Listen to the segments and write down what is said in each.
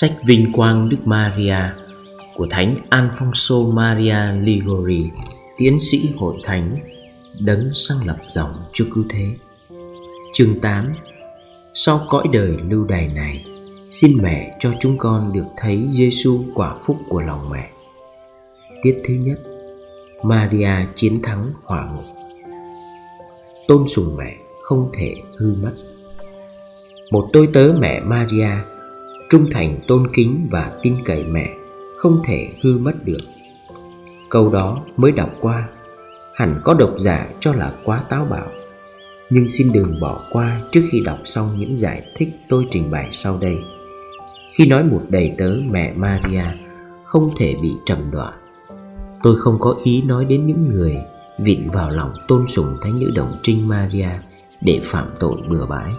Sách Vinh Quang Đức Maria của Thánh Alfonso Maria Ligori, tiến sĩ hội thánh, đấng sáng lập dòng Chúa Cứu Thế. Chương 8 Sau cõi đời lưu đày này, xin mẹ cho chúng con được thấy Giêsu quả phúc của lòng mẹ. Tiết thứ nhất Maria chiến thắng hỏa ngục Tôn sùng mẹ không thể hư mất Một tôi tớ mẹ Maria Trung thành, tôn kính và tin cậy mẹ, Không thể hư mất được. Câu đó mới đọc qua, Hẳn có độc giả cho là quá táo bạo. Nhưng xin đừng bỏ qua trước khi đọc xong những giải thích tôi trình bày sau đây. Khi nói một đầy tớ mẹ Maria Không thể bị trầm đọa, Tôi không có ý nói đến những người vịn vào lòng tôn sùng thánh nữ đồng trinh Maria để phạm tội bừa bãi.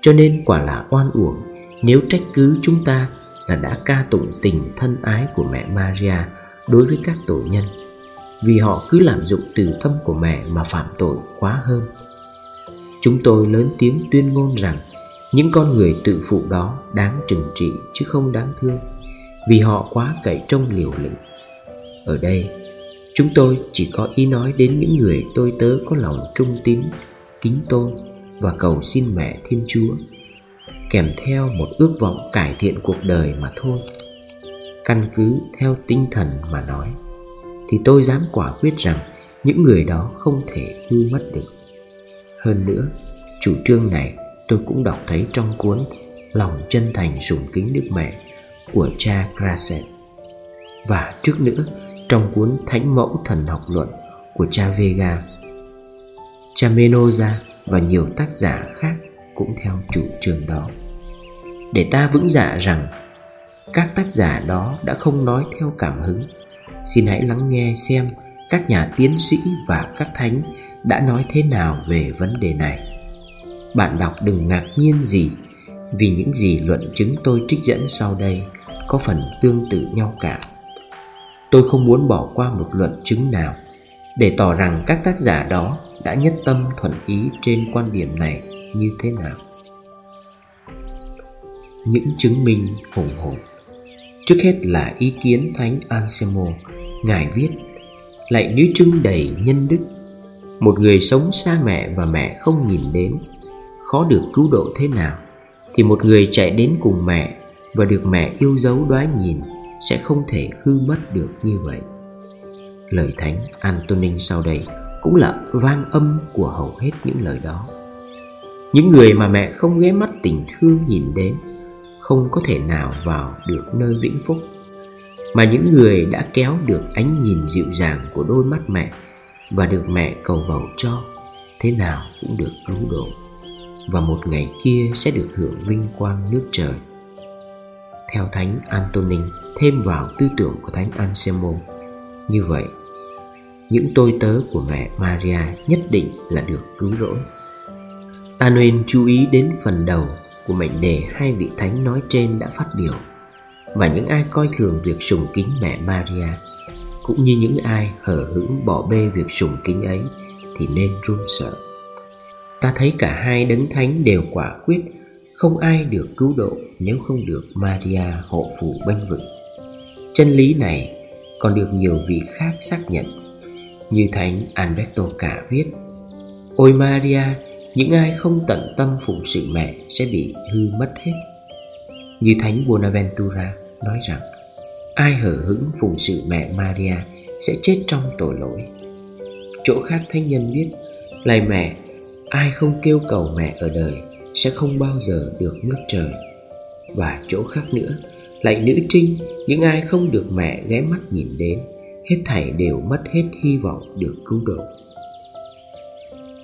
Cho nên quả là oan uổng nếu trách cứ chúng ta là đã ca tụng tình thân ái của mẹ Maria đối với các tội nhân vì họ cứ làm dụng từ tâm của mẹ mà phạm tội quá hơn. Chúng tôi lớn tiếng tuyên ngôn rằng những con người tự phụ đó đáng trừng trị chứ không đáng thương vì họ quá cậy trông liều lĩnh ở đây Chúng tôi chỉ có ý nói đến những người tôi tớ có lòng trung tín, kính tôn và cầu xin mẹ Thiên Chúa kèm theo một ước vọng cải thiện cuộc đời mà thôi. Căn cứ theo tinh thần mà nói thì tôi dám quả quyết rằng những người đó không thể hư mất được. Hơn nữa, chủ trương này tôi cũng đọc thấy trong cuốn Lòng chân thành sùng kính Đức Mẹ của cha Crasset. Và trước nữa, trong cuốn Thánh Mẫu Thần Học Luận của cha Vega. Cha Menoza và nhiều tác giả khác cũng theo chủ trương đó. Để ta vững dạ rằng các tác giả đó đã không nói theo cảm hứng. Xin hãy lắng nghe xem các nhà tiến sĩ và các thánh đã nói thế nào về vấn đề này. Bạn đọc đừng ngạc nhiên gì vì những gì luận chứng tôi trích dẫn sau đây có phần tương tự nhau cả. Tôi không muốn bỏ qua một luận chứng nào để tỏ rằng các tác giả đó đã nhất tâm thuận ý trên quan điểm này như thế nào. Những chứng minh hùng hồn Trước hết là ý kiến Thánh Anselmo, Ngài viết Lại nữ trưng đầy nhân đức, Một người sống xa mẹ và mẹ không nhìn đến, Khó được cứu độ thế nào? Thì một người chạy đến cùng mẹ Và được mẹ yêu dấu đoái nhìn sẽ không thể hư mất được như vậy. Lời thánh antonin sau đây cũng là vang âm của hầu hết những lời đó. Những người mà mẹ không ghé mắt tình thương nhìn đến không có thể nào vào được nơi vĩnh phúc mà những người đã kéo được ánh nhìn dịu dàng của đôi mắt mẹ và được mẹ cầu bầu cho thế nào cũng được cứu độ và một ngày kia sẽ được hưởng vinh quang nước trời theo thánh Antonin thêm vào tư tưởng của thánh Anselmo. Như vậy, những tôi tớ của mẹ Maria nhất định là được cứu rỗi. Ta nên chú ý đến phần đầu của mệnh đề hai vị thánh nói trên đã phát biểu và những ai coi thường việc sùng kính mẹ Maria cũng như những ai hở hững bỏ bê việc sùng kính ấy thì nên run sợ. Ta thấy cả hai đấng thánh đều quả quyết không ai được cứu độ nếu không được Maria hộ phù bênh vực. Chân lý này còn được nhiều vị khác xác nhận như Thánh Alberto cả viết Ôi Maria, những ai không tận tâm phụng sự mẹ sẽ bị hư mất hết. Như Thánh Bonaventura nói rằng ai hở hững phụng sự mẹ Maria sẽ chết trong tội lỗi. Chỗ khác thánh nhân viết Lạy mẹ, ai không kêu cầu mẹ ở đời sẽ không bao giờ được nước trời và chỗ khác nữa lạy nữ trinh những ai không được mẹ ghé mắt nhìn đến hết thảy đều mất hết hy vọng được cứu độ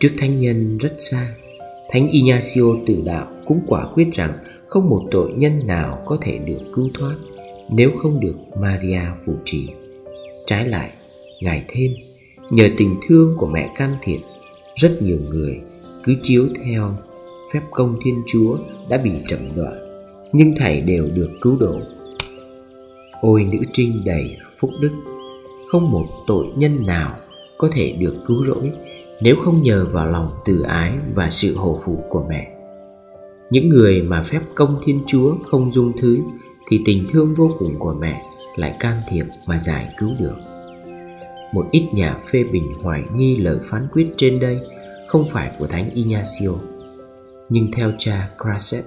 trước thánh nhân rất xa thánh ignacio tử đạo cũng quả quyết rằng không một tội nhân nào có thể được cứu thoát nếu không được maria phù trì trái lại ngài thêm nhờ tình thương của mẹ can thiệp rất nhiều người cứ chiếu theo phép công Thiên Chúa đã bị chậm đoạn, nhưng thảy đều được cứu độ. Ôi nữ trinh đầy phúc đức, không một tội nhân nào có thể được cứu rỗi nếu không nhờ vào lòng từ ái và sự hộ phụ của mẹ. Những người mà phép công Thiên Chúa không dung thứ Thì tình thương vô cùng của mẹ lại can thiệp mà giải cứu được Một ít nhà phê bình hoài nghi lời phán quyết trên đây Không phải của Thánh Ignacio, Nhưng theo cha Crasset,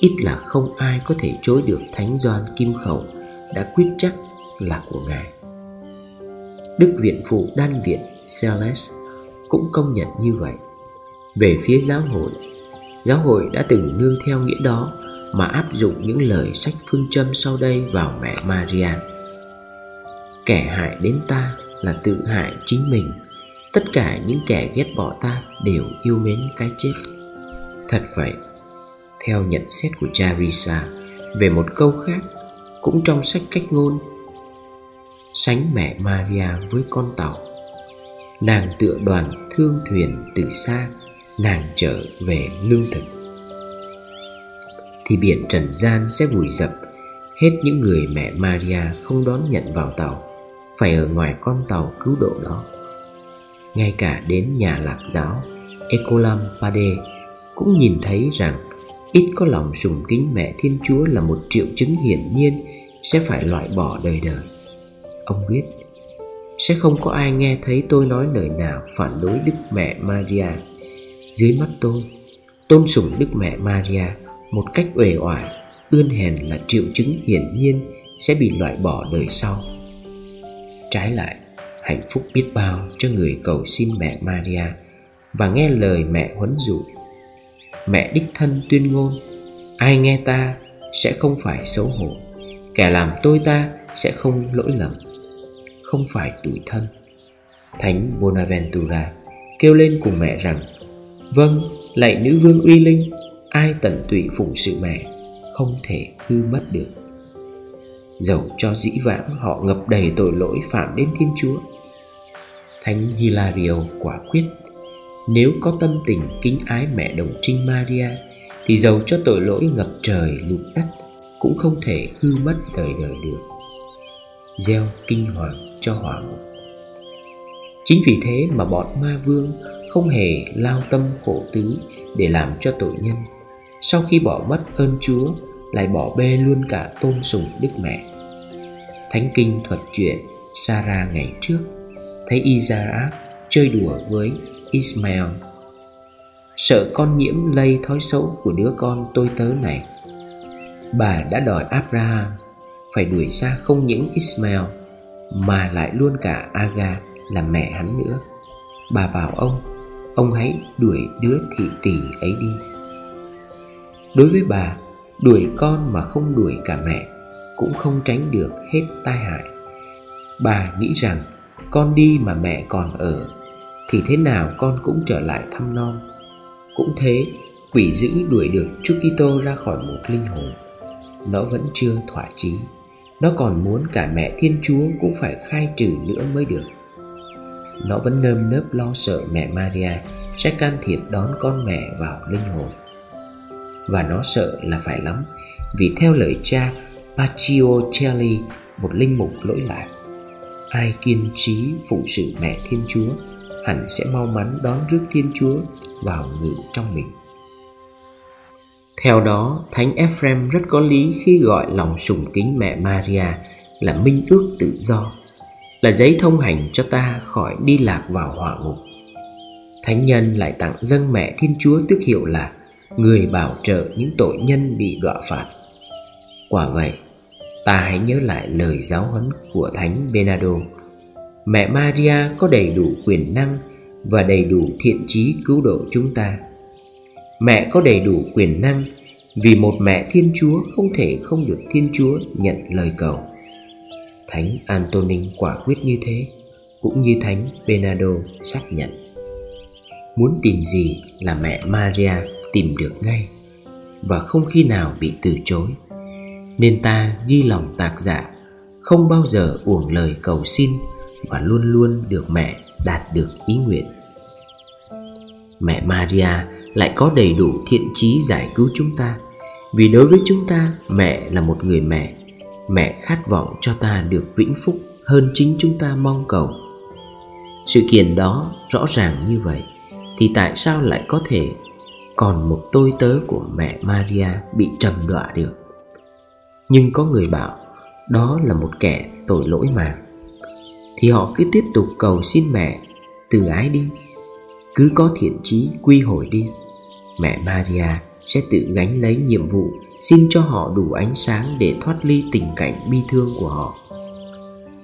Ít là không ai có thể chối được Thánh Doan Kim Khẩu Đã quyết chắc là của Ngài Đức Viện Phụ Đan Viện Celeste cũng công nhận như vậy. Về phía giáo hội Giáo hội đã từng nương theo nghĩa đó Mà áp dụng những lời sách phương châm sau đây vào mẹ Maria. Kẻ hại đến ta là tự hại chính mình. Tất cả những kẻ ghét bỏ ta đều yêu mến cái chết. Thật vậy, Theo nhận xét của cha Risa, Về một câu khác Cũng trong sách cách ngôn, Sánh mẹ Maria với con tàu. Nàng tựa đoàn thương thuyền từ xa, Nàng trở về lương thực. Thì biển trần gian sẽ vùi dập, Hết những người mẹ Maria không đón nhận vào tàu, Phải ở ngoài con tàu cứu độ đó. Ngay cả đến nhà lạc giáo, Ecolam Pade Cũng nhìn thấy rằng Ít có lòng sùng kính mẹ Thiên Chúa là một triệu chứng hiển nhiên Sẽ phải loại bỏ đời đời. Ông biết sẽ không có ai nghe thấy tôi nói lời nào phản đối Đức Mẹ Maria. Dưới mắt tôi, Tôn sùng Đức Mẹ Maria Một cách uể oải, Ươn hèn là triệu chứng hiển nhiên Sẽ bị loại bỏ đời sau. Trái lại, Hạnh phúc biết bao cho người cầu xin mẹ Maria Và nghe lời mẹ huấn dụ. Mẹ đích thân tuyên ngôn, Ai nghe ta sẽ không phải xấu hổ, Kẻ làm tôi ta sẽ không lỗi lầm không phải tuổi thân. Thánh Bonaventura kêu lên cùng mẹ rằng Vâng, lạy nữ vương uy linh Ai tận tụy phụng sự mẹ Không thể hư mất được. Dẫu cho dĩ vãng họ ngập đầy tội lỗi phạm đến Thiên Chúa Thánh Hilario quả quyết Nếu có tâm tình kính ái mẹ đồng trinh Maria Thì dầu cho tội lỗi ngập trời lụt đất Cũng không thể hư mất đời đời được. Gieo kinh hoàng cho hỏa ngục Chính vì thế mà bọn ma vương không hề lao tâm khổ tứ để làm cho tội nhân. Sau khi bỏ mất ơn Chúa, lại bỏ bê luôn cả tôn sùng Đức Mẹ. Thánh Kinh thuật chuyện Sarah ngày trước, Thấy Isaac chơi đùa với Ismael. Sợ con nhiễm lây thói xấu của đứa con tôi tớ này, Bà đã đòi Abraham phải đuổi xa không những Ismail mà lại luôn cả Aga là mẹ hắn nữa. Bà bảo ông, ông hãy đuổi đứa thị tỷ ấy đi. Đối với bà, đuổi con mà không đuổi cả mẹ cũng không tránh được hết tai hại. Bà nghĩ rằng con đi mà mẹ còn ở thì thế nào con cũng trở lại thăm non. Cũng thế, quỷ dữ đuổi được Chukito ra khỏi một linh hồn. Nó vẫn chưa thỏa chí. Nó còn muốn cả mẹ Thiên Chúa cũng phải khai trừ nữa mới được. Nó vẫn nơm nớp lo sợ mẹ Maria sẽ can thiệp đón con mẹ vào linh hồn. Và nó sợ là phải lắm, Vì theo lời cha Paciochelli Một linh mục lỗi lạc, Ai kiên trí phụ sự mẹ Thiên Chúa, Hẳn sẽ mau mắn đón rước Thiên Chúa vào ngự trong mình theo đó, Thánh Ephraim rất có lý khi gọi lòng sùng kính mẹ Maria là minh ước tự do, là giấy thông hành cho ta khỏi đi lạc vào hỏa ngục. Thánh nhân lại tặng dâng mẹ Thiên Chúa tước hiệu là người bảo trợ những tội nhân bị đọa phạt. Quả vậy, ta hãy nhớ lại lời giáo huấn của Thánh Bernardo. Mẹ Maria có đầy đủ quyền năng và đầy đủ thiện trí cứu độ chúng ta Mẹ có đầy đủ quyền năng, Vì một mẹ Thiên Chúa không thể không được Thiên Chúa nhận lời cầu. Thánh Antonin quả quyết như thế, Cũng như Thánh Bernardo xác nhận. Muốn tìm gì là mẹ Maria tìm được ngay, Và không khi nào bị từ chối. Nên ta ghi lòng tạc dạ Không bao giờ uổng lời cầu xin, Và luôn luôn được mẹ đạt được ý nguyện. Mẹ Maria lại có đầy đủ thiện trí giải cứu chúng ta vì đối với chúng ta mẹ là một người mẹ mẹ khát vọng cho ta được vĩnh phúc hơn chính chúng ta mong cầu sự kiện đó rõ ràng như vậy thì tại sao lại có thể còn một tôi tớ của mẹ Maria bị trầm đọa được. Nhưng có người bảo đó là một kẻ tội lỗi mà. Thì họ cứ tiếp tục cầu xin mẹ từ ái đi, cứ có thiện chí quy hồi đi. Mẹ Maria sẽ tự gánh lấy nhiệm vụ xin cho họ đủ ánh sáng để thoát ly tình cảnh bi thương của họ.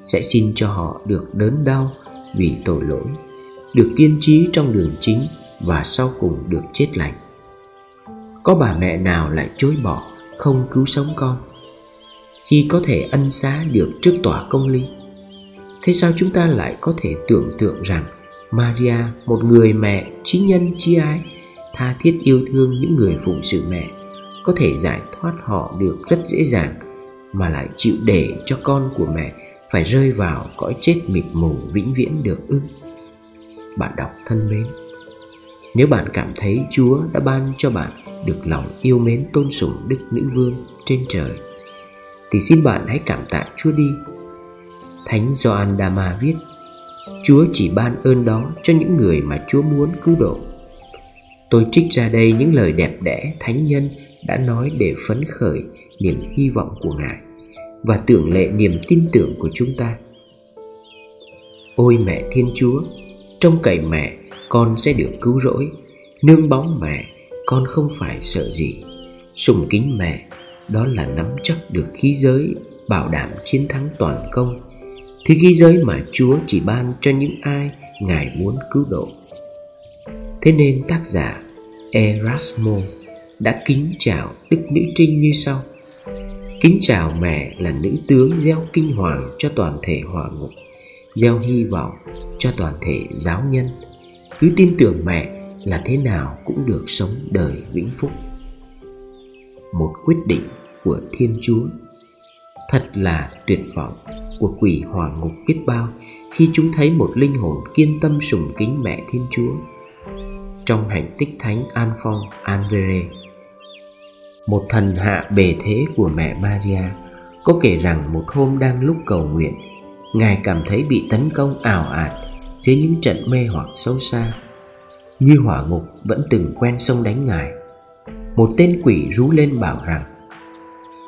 Sẽ xin cho họ được đớn đau vì tội lỗi, được kiên trí trong đường chính và sau cùng được chết lành. Có bà mẹ nào lại chối bỏ không cứu sống con khi có thể ân xá được trước tòa công lý thế sao chúng ta lại có thể tưởng tượng rằng maria, một người mẹ trí nhân chi ái, tha thiết yêu thương những người phụng sự mẹ, có thể giải thoát họ được rất dễ dàng, mà lại chịu để cho con của mẹ phải rơi vào cõi chết mịt mù vĩnh viễn được ư? Bạn đọc thân mến, nếu bạn cảm thấy chúa đã ban cho bạn được lòng yêu mến tôn sùng đức nữ vương trên trời, thì xin bạn hãy cảm tạ chúa đi. Thánh gioan dama viết chúa chỉ ban ơn đó cho những người mà chúa muốn cứu độ. Tôi trích ra đây những lời đẹp đẽ thánh nhân đã nói để phấn khởi niềm hy vọng của ngài và tưởng lệ niềm tin tưởng của chúng ta. Ôi mẹ thiên chúa trong cậy mẹ, con sẽ được cứu rỗi. Nương bóng mẹ, con không phải sợ gì. Sùng kính mẹ, đó là nắm chắc được khí giới, bảo đảm chiến thắng toàn công thì ghi giới mà chúa chỉ ban cho những ai ngài muốn cứu độ. Thế nên tác giả erasmo đã kính chào đức nữ trinh như sau. Kính chào mẹ là nữ tướng gieo kinh hoàng cho toàn thể hỏa ngục, gieo hy vọng cho toàn thể giáo nhân. Cứ tin tưởng mẹ là thế nào cũng được sống đời vĩnh phúc. Một quyết định của thiên chúa thật là tuyệt vọng. Của quỷ hỏa ngục biết bao, khi chúng thấy một linh hồn kiên tâm sùng kính mẹ thiên chúa. Trong hành tích thánh an phong anvere một thần hạ bề thế của mẹ maria, có kể rằng một hôm đang lúc cầu nguyện, ngài cảm thấy bị tấn công ảo ạt dưới những trận mê hoặc sâu xa. Như hỏa ngục vẫn từng quen sông đánh ngài, một tên quỷ rú lên bảo rằng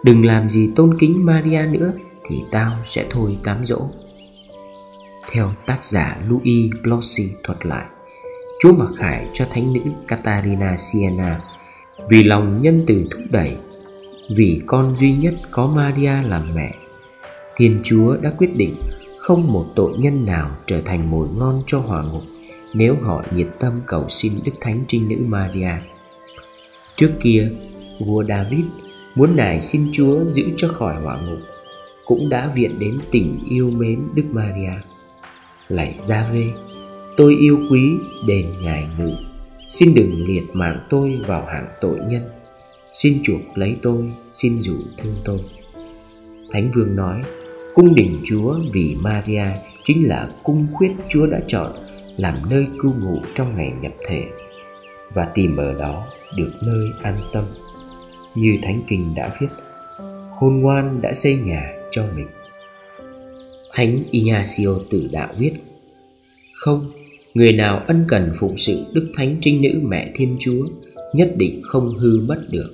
đừng làm gì tôn kính maria nữa thì tao sẽ thôi cám dỗ theo tác giả louis blossi thuật lại chúa mặc khải cho thánh nữ Catarina Siena vì lòng nhân từ thúc đẩy vì con duy nhất có Maria làm mẹ Thiên Chúa đã quyết định không một tội nhân nào trở thành mồi ngon cho hỏa ngục nếu họ nhiệt tâm cầu xin Đức Thánh Trinh Nữ Maria. Trước kia, vua David muốn nài xin Chúa giữ cho khỏi hỏa ngục, cũng đã viện đến tình yêu mến Đức Maria. Lạy Gia Vê, tôi yêu quý đền ngài ngự, xin đừng liệt mạng tôi vào hạng tội nhân, xin chuộc lấy tôi, xin rủ thương tôi. Thánh Vương nói, cung đình Chúa vì Maria chính là cung khuyết Chúa đã chọn làm nơi cư ngụ trong ngày nhập thể và tìm ở đó được nơi an tâm như thánh kinh đã viết khôn ngoan đã xây nhà cho mình. Thánh ignacio tử đạo viết không người nào ân cần phụng sự đức thánh trinh nữ mẹ thiên chúa nhất định không hư mất được.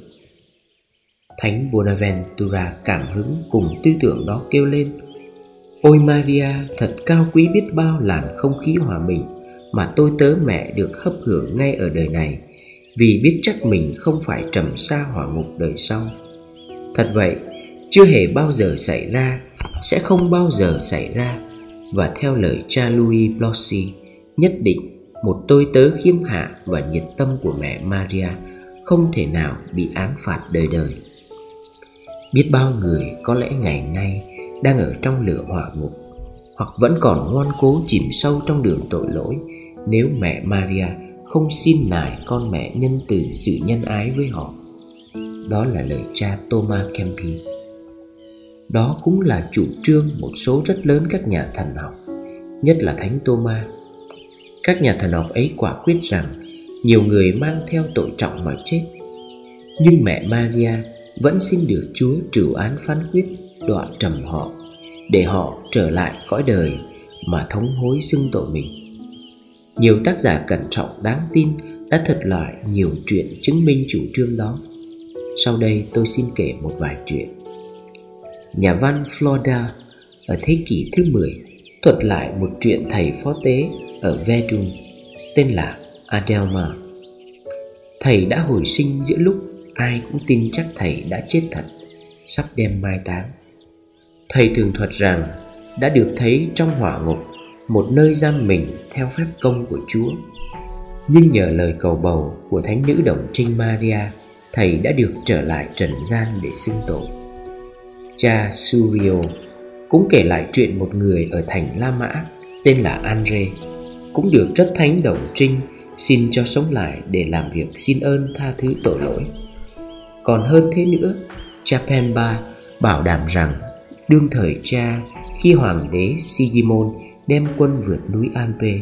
Thánh bonaventura cảm hứng cùng tư tưởng đó kêu lên Ôi Maria, thật cao quý biết bao làn không khí hòa bình mà tôi tớ mẹ được hấp hưởng ngay ở đời này vì biết chắc mình không phải trầm xa hỏa ngục đời sau. Thật vậy, chưa hề bao giờ xảy ra, sẽ không bao giờ xảy ra và theo lời cha Louis Blossi, nhất định một tôi tớ khiêm hạ và nhiệt tâm của mẹ Maria không thể nào bị án phạt đời đời. Biết bao người có lẽ ngày nay đang ở trong lửa hỏa ngục hoặc vẫn còn ngoan cố chìm sâu trong đường tội lỗi nếu mẹ Maria không xin nài con mẹ nhân từ sự nhân ái với họ. Đó là lời cha Thomas Kempi. Đó cũng là chủ trương một số rất lớn các nhà thần học, nhất là Thánh Thomas. Các nhà thần học ấy quả quyết rằng nhiều người mang theo tội trọng mà chết. Nhưng mẹ Maria vẫn xin được Chúa trừ án phán quyết đọa trầm họ để họ trở lại cõi đời mà thống hối xưng tội mình nhiều tác giả cẩn trọng đáng tin đã thuật lại nhiều chuyện chứng minh chủ trương đó. Sau đây tôi xin kể một vài chuyện. Nhà văn Florida ở thế kỷ thứ 10 thuật lại một chuyện thầy phó tế ở Verdun tên là Adelma. Thầy đã hồi sinh giữa lúc ai cũng tin chắc thầy đã chết thật, sắp đem mai táng. Thầy thường thuật rằng đã được thấy trong hỏa ngục một nơi giam mình theo phép công của Chúa. Nhưng nhờ lời cầu bầu của Thánh nữ Đồng Trinh Maria, thầy đã được trở lại trần gian để xưng tội. Cha Surio cũng kể lại chuyện một người ở thành La Mã tên là Andre, cũng được rất thánh Đồng Trinh xin cho sống lại để làm việc xin ơn tha thứ tội lỗi. Còn hơn thế nữa, cha Penba bảo đảm rằng đương thời cha khi hoàng đế Sigismund đem quân vượt núi Alpe,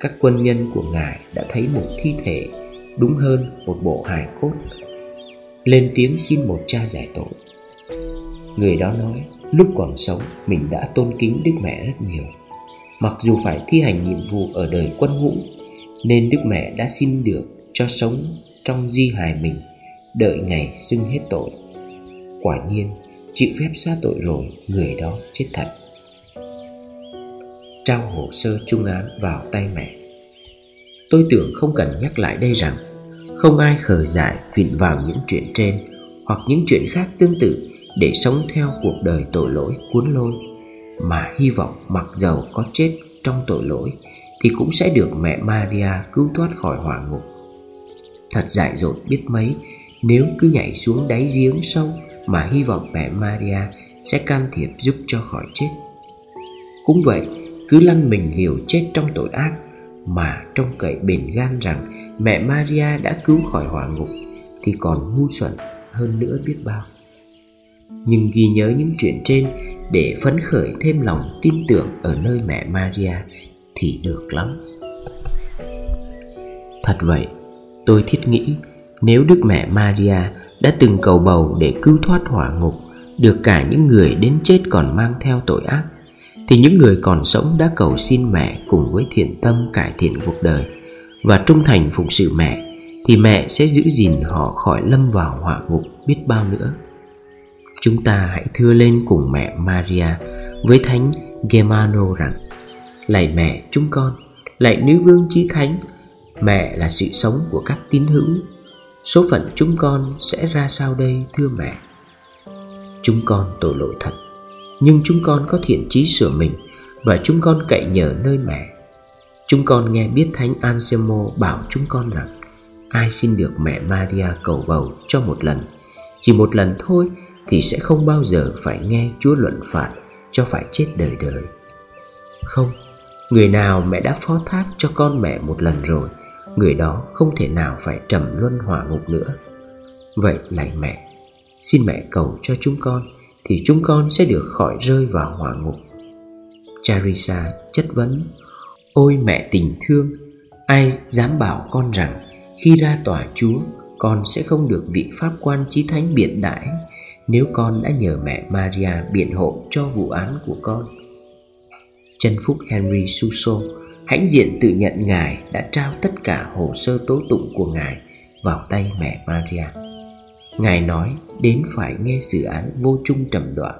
các quân nhân của ngài đã thấy một thi thể, đúng hơn một bộ hài cốt, lên tiếng xin một cha giải tội. Người đó nói, lúc còn sống mình đã tôn kính Đức Mẹ rất nhiều. Mặc dù phải thi hành nhiệm vụ ở đời quân ngũ, nên Đức Mẹ đã xin được cho sống trong di hài mình, đợi ngày xưng hết tội. Quả nhiên, chịu phép xa tội rồi, người đó chết thật trao hồ sơ trung án vào tay mẹ tôi tưởng không cần nhắc lại đây rằng không ai khờ dại vịn vào những chuyện trên hoặc những chuyện khác tương tự để sống theo cuộc đời tội lỗi cuốn lôi mà hy vọng mặc dầu có chết trong tội lỗi thì cũng sẽ được mẹ Maria cứu thoát khỏi hỏa ngục. Thật dại dột biết mấy nếu cứ nhảy xuống đáy giếng sâu mà hy vọng mẹ Maria sẽ can thiệp giúp cho khỏi chết. Cũng vậy, cứ lăn mình liều chết trong tội ác mà trông cậy bền gan rằng mẹ Maria đã cứu khỏi hỏa ngục thì còn ngu xuẩn hơn nữa biết bao. Nhưng ghi nhớ những chuyện trên để phấn khởi thêm lòng tin tưởng ở nơi mẹ Maria thì được lắm. Thật vậy, tôi thiết nghĩ nếu Đức Mẹ Maria đã từng cầu bầu để cứu thoát hỏa ngục được cả những người đến chết còn mang theo tội ác thì những người còn sống đã cầu xin mẹ cùng với thiện tâm cải thiện cuộc đời và trung thành phụng sự mẹ thì mẹ sẽ giữ gìn họ khỏi lâm vào hỏa ngục biết bao nữa. Chúng ta hãy thưa lên cùng mẹ Maria với thánh Germano rằng Lạy mẹ chúng con, lạy nữ vương chí thánh, mẹ là sự sống của các tín hữu. Số phận chúng con sẽ ra sao đây thưa mẹ? Chúng con tội lỗi thật nhưng chúng con có thiện trí sửa mình và chúng con cậy nhờ nơi mẹ. Chúng con nghe biết thánh Anselmo bảo chúng con rằng, ai xin được mẹ Maria cầu bầu cho một lần? Chỉ một lần thôi thì sẽ không bao giờ phải nghe Chúa luận phạt cho phải chết đời đời. Không, người nào mẹ đã phó thác cho con mẹ một lần rồi, người đó không thể nào phải trầm luân hỏa ngục nữa. Vậy lạy mẹ, xin mẹ cầu cho chúng con thì chúng con sẽ được khỏi rơi vào hỏa ngục. Charissa chất vấn, Ôi mẹ tình thương, Ai dám bảo con rằng Khi ra tòa chúa, Con sẽ không được vị pháp quan chí thánh biện đãi Nếu con đã nhờ mẹ Maria biện hộ cho vụ án của con Chân phúc Henry Suso, Hãnh diện tự nhận Ngài đã trao tất cả hồ sơ tố tụng của Ngài vào tay mẹ Maria Ngài nói, đến phải nghe xử án vô trung trầm đoạn,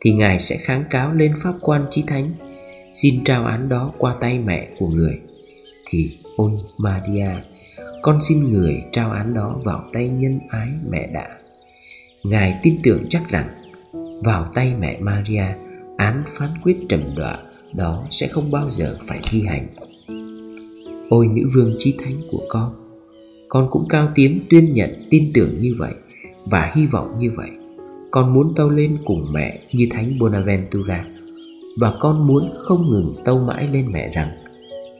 Thì Ngài sẽ kháng cáo lên pháp quan chí thánh. Xin trao án đó qua tay mẹ của người. Thì ôn Maria, Con xin người trao án đó vào tay nhân ái mẹ đã Ngài tin tưởng chắc rằng, Vào tay mẹ Maria, Án phán quyết trầm đoạn Đó sẽ không bao giờ phải thi hành. Ôi nữ vương chí thánh của con Con cũng cao tiếng tuyên nhận tin tưởng như vậy và hy vọng như vậy. Con muốn tâu lên cùng mẹ như thánh bonaventura. Và con muốn không ngừng tâu mãi lên mẹ rằng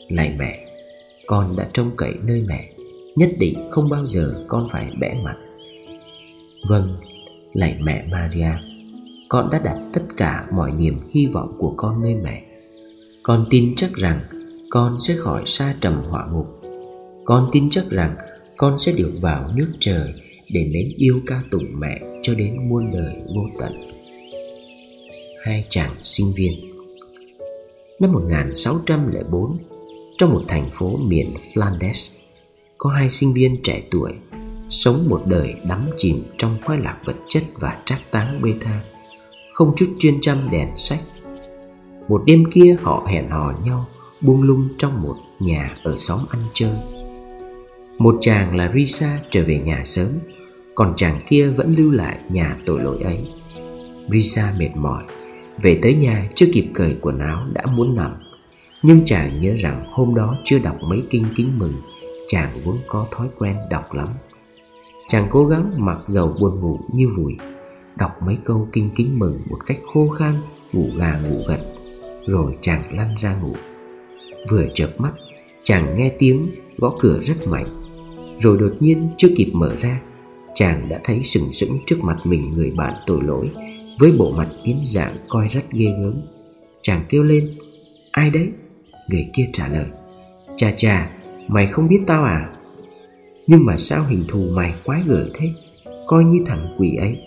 lạy mẹ, con đã trông cậy nơi mẹ, nhất định không bao giờ con phải bẽ mặt. Vâng lạy mẹ maria, con đã đặt tất cả mọi niềm hy vọng của con nơi mẹ. Con tin chắc rằng con sẽ khỏi xa trầm hỏa ngục. Con tin chắc rằng con sẽ được vào nước trời để mến yêu ca tụng mẹ cho đến muôn đời vô tận. Hai chàng sinh viên. Năm 1604, trong một thành phố miền Flanders, có hai sinh viên trẻ tuổi sống một đời đắm chìm trong khoái lạc vật chất và trác táng bê tha không chút chuyên chăm đèn sách. Một đêm kia họ hẹn hò nhau buông lung trong một nhà ở xóm ăn chơi. Một chàng là risa trở về nhà sớm còn chàng kia vẫn lưu lại nhà tội lỗi ấy. Brisa mệt mỏi, về tới nhà chưa kịp cởi quần áo đã muốn nằm. Nhưng chàng nhớ rằng hôm đó chưa đọc mấy kinh kính mừng, chàng vốn có thói quen đọc lắm. Chàng cố gắng mặc dầu buồn ngủ như vùi, đọc mấy câu kinh kính mừng một cách khô khan, ngủ gà ngủ gật, rồi chàng lăn ra ngủ. Vừa chợp mắt, chàng nghe tiếng gõ cửa rất mạnh, rồi đột nhiên chưa kịp mở ra chàng đã thấy sừng sững trước mặt mình người bạn tội lỗi, với bộ mặt biến dạng coi rất ghê gớm. Chàng kêu lên, ai đấy? Người kia trả lời, chà chà, mày không biết tao à? Nhưng mà sao hình thù mày quái gở thế? Coi như thằng quỷ ấy.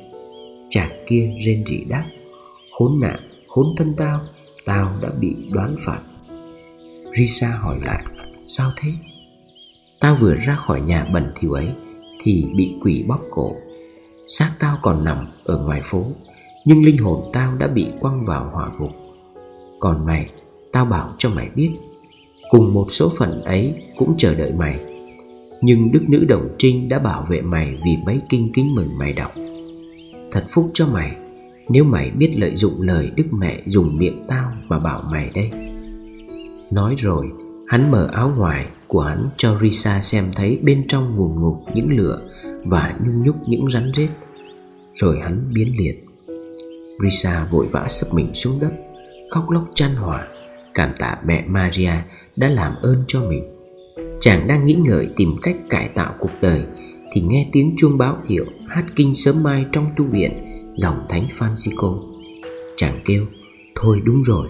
Chàng kia rên rỉ đáp, khốn nạn, khốn thân tao tao đã bị đoán phạt. Risa hỏi lại, sao thế? Tao vừa ra khỏi nhà bẩn thỉu ấy thì bị quỷ bóp cổ. Xác tao còn nằm ở ngoài phố, nhưng linh hồn tao đã bị quăng vào hỏa ngục. Còn mày, tao bảo cho mày biết, cùng một số phận ấy cũng chờ đợi mày. Nhưng đức nữ đồng trinh đã bảo vệ mày vì mấy kinh kính mừng mày đọc. Thật phúc cho mày, nếu mày biết lợi dụng lời đức mẹ dùng miệng tao mà bảo mày đây. Nói rồi, hắn mở áo ngoài của hắn cho risa xem thấy bên trong ngùn ngục những lửa và nhung nhúc những rắn rết rồi hắn biến liệt risa vội vã sấp mình xuống đất khóc lóc chan hòa cảm tạ mẹ maria đã làm ơn cho mình chàng đang nghĩ ngợi tìm cách cải tạo cuộc đời thì nghe tiếng chuông báo hiệu hát kinh sớm mai trong tu viện dòng thánh Francisco. Chàng kêu, thôi đúng rồi,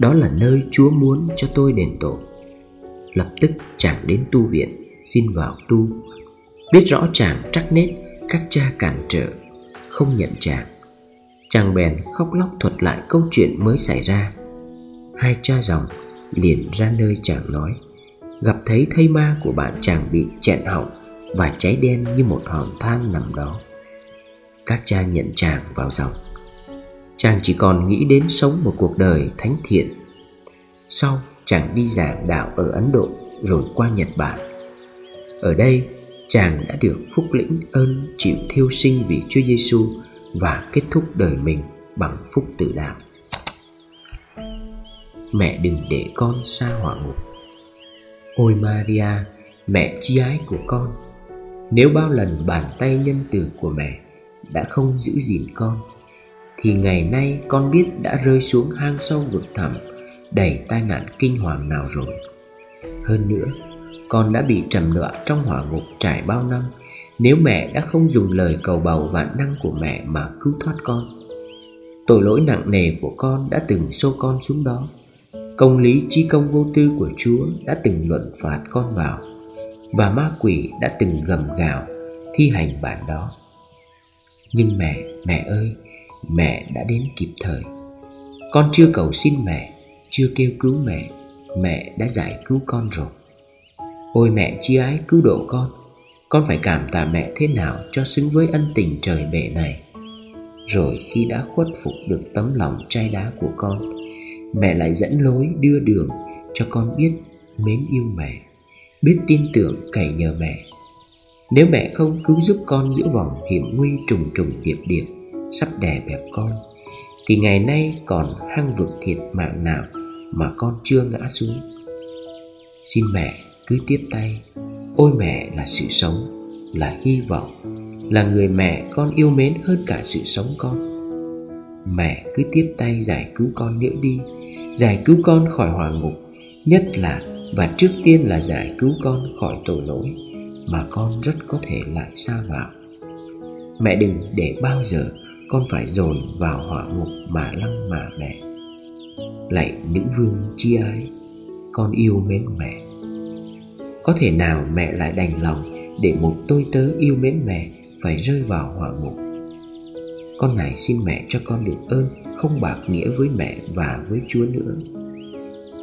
đó là nơi Chúa muốn cho tôi đền tội. Lập tức chàng đến tu viện, xin vào tu. Biết rõ chàng trắc nết, các cha cản trở, không nhận chàng. Chàng bèn khóc lóc thuật lại câu chuyện mới xảy ra. Hai cha dòng liền ra nơi chàng nói gặp thấy thây ma của bạn chàng bị chẹn họng và cháy đen như một hòn than nằm đó các cha nhận chàng vào dòng chàng chỉ còn nghĩ đến sống một cuộc đời thánh thiện sau chàng đi giảng đạo ở ấn độ rồi qua nhật bản. Ở đây, chàng đã được phúc lĩnh ơn chịu thiêu sinh vì chúa giêsu và kết thúc đời mình bằng phúc tự đạo. Mẹ đừng để con xa hỏa ngục. Ôi maria, mẹ chi ái của con, nếu bao lần bàn tay nhân từ của mẹ đã không giữ gìn con, thì ngày nay con biết đã rơi xuống hang sâu vực thẳm, đầy tai nạn kinh hoàng nào rồi hơn nữa, con đã bị trầm đọa trong hỏa ngục trải bao năm. Nếu mẹ đã không dùng lời cầu bầu vạn năng của mẹ mà cứu thoát con, tội lỗi nặng nề của con đã từng xô con xuống đó. Công lý chi công vô tư của chúa đã từng luận phạt con vào, và ma quỷ đã từng gầm gào thi hành bản đó. Nhưng mẹ mẹ ơi, mẹ đã đến kịp thời. Con chưa cầu xin mẹ, chưa kêu cứu mẹ mẹ đã giải cứu con rồi. Ôi mẹ chi ái cứu độ con con phải cảm tạ mẹ thế nào cho xứng với ân tình trời bể này. Rồi khi đã khuất phục được tấm lòng trai đá của con, mẹ lại dẫn lối đưa đường cho con biết mến yêu mẹ, biết tin tưởng cậy nhờ mẹ. Nếu mẹ không cứu giúp con giữa vòng hiểm nguy trùng trùng điệp điệp, sắp đè bẹp con, thì ngày nay còn hăng vực thiệt mạng nào mà con chưa ngã xuống. Xin mẹ cứ tiếp tay. Ôi mẹ là sự sống, là hy vọng, là người mẹ con yêu mến hơn cả sự sống con. Mẹ cứ tiếp tay giải cứu con nữa đi, giải cứu con khỏi hỏa ngục, nhất là và trước tiên là giải cứu con khỏi tội lỗi mà con rất có thể lại xa vào mẹ đừng để bao giờ con phải dồn vào hỏa ngục mà lăng mà mẹ lạy nữ vương chi ái, con yêu mến mẹ. Có thể nào mẹ lại đành lòng để một tôi tớ yêu mến mẹ phải rơi vào hỏa ngục? Con này xin mẹ cho con được ơn không bạc nghĩa với mẹ và với Chúa nữa.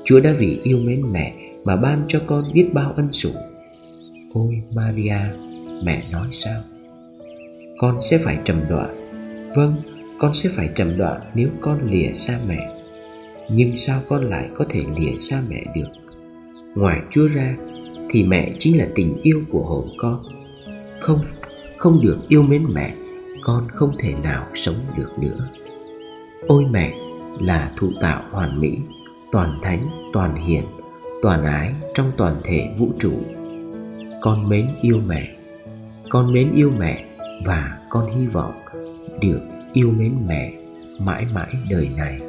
Chúa đã vì yêu mến mẹ mà ban cho con biết bao ân sủng. ôi maria, mẹ nói sao? Con sẽ phải trầm đọa vâng con sẽ phải trầm đọa nếu con lìa xa mẹ nhưng sao con lại có thể lìa xa mẹ được? Ngoài chúa ra, thì mẹ chính là tình yêu của hồn con. Không không được yêu mến mẹ, con không thể nào sống được nữa. Ôi mẹ, là thụ tạo hoàn mỹ, toàn thánh, toàn hiền, toàn ái trong toàn thể vũ trụ. Con mến yêu mẹ, con mến yêu mẹ và con hy vọng được yêu mến mẹ mãi mãi đời này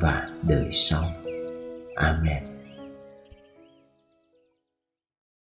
và đời sau. Amen.